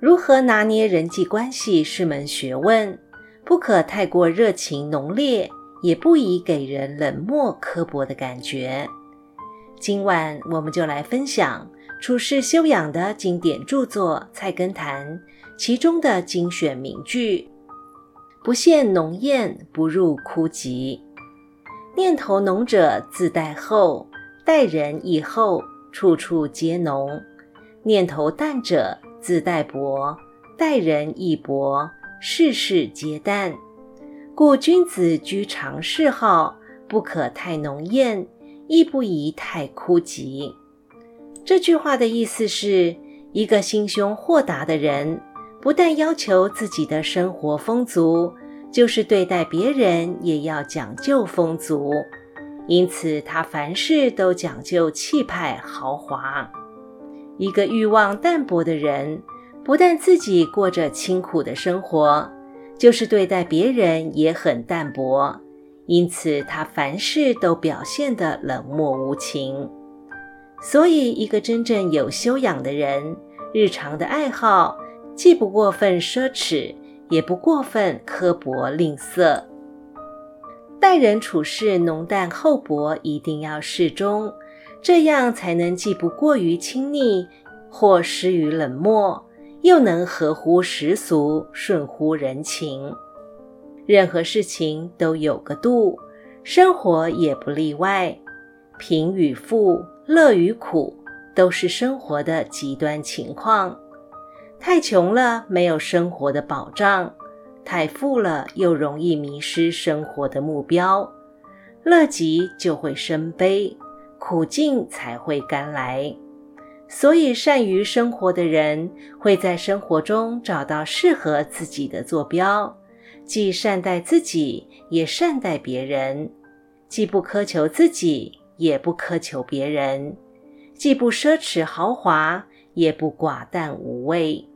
如何拿捏人际关系是门学问，不可太过热情浓烈，也不宜给人冷漠刻薄的感觉。今晚我们就来分享处世修养的经典著作《菜根谭》其中的精选名句：“不羡浓艳，不入枯寂。念头浓者自待厚，待人以厚，处处皆浓；念头淡者自待薄，待人亦薄，事事皆淡。故君子居常事好，不可太浓艳。”亦不宜太枯寂。这句话的意思是，一个心胸豁达的人，不但要求自己的生活丰足，就是对待别人也要讲究丰足。因此，他凡事都讲究气派豪华。一个欲望淡薄的人，不但自己过着清苦的生活，就是对待别人也很淡薄。因此，他凡事都表现得冷漠无情。所以，一个真正有修养的人，日常的爱好既不过分奢侈，也不过分刻薄吝啬。待人处事浓淡厚薄一定要适中，这样才能既不过于亲昵，或失于冷漠，又能合乎时俗，顺乎人情。任何事情都有个度，生活也不例外。贫与富，乐与苦，都是生活的极端情况。太穷了，没有生活的保障；太富了，又容易迷失生活的目标。乐极就会生悲，苦尽才会甘来。所以，善于生活的人会在生活中找到适合自己的坐标。既善待自己，也善待别人；既不苛求自己，也不苛求别人；既不奢侈豪华，也不寡淡无味。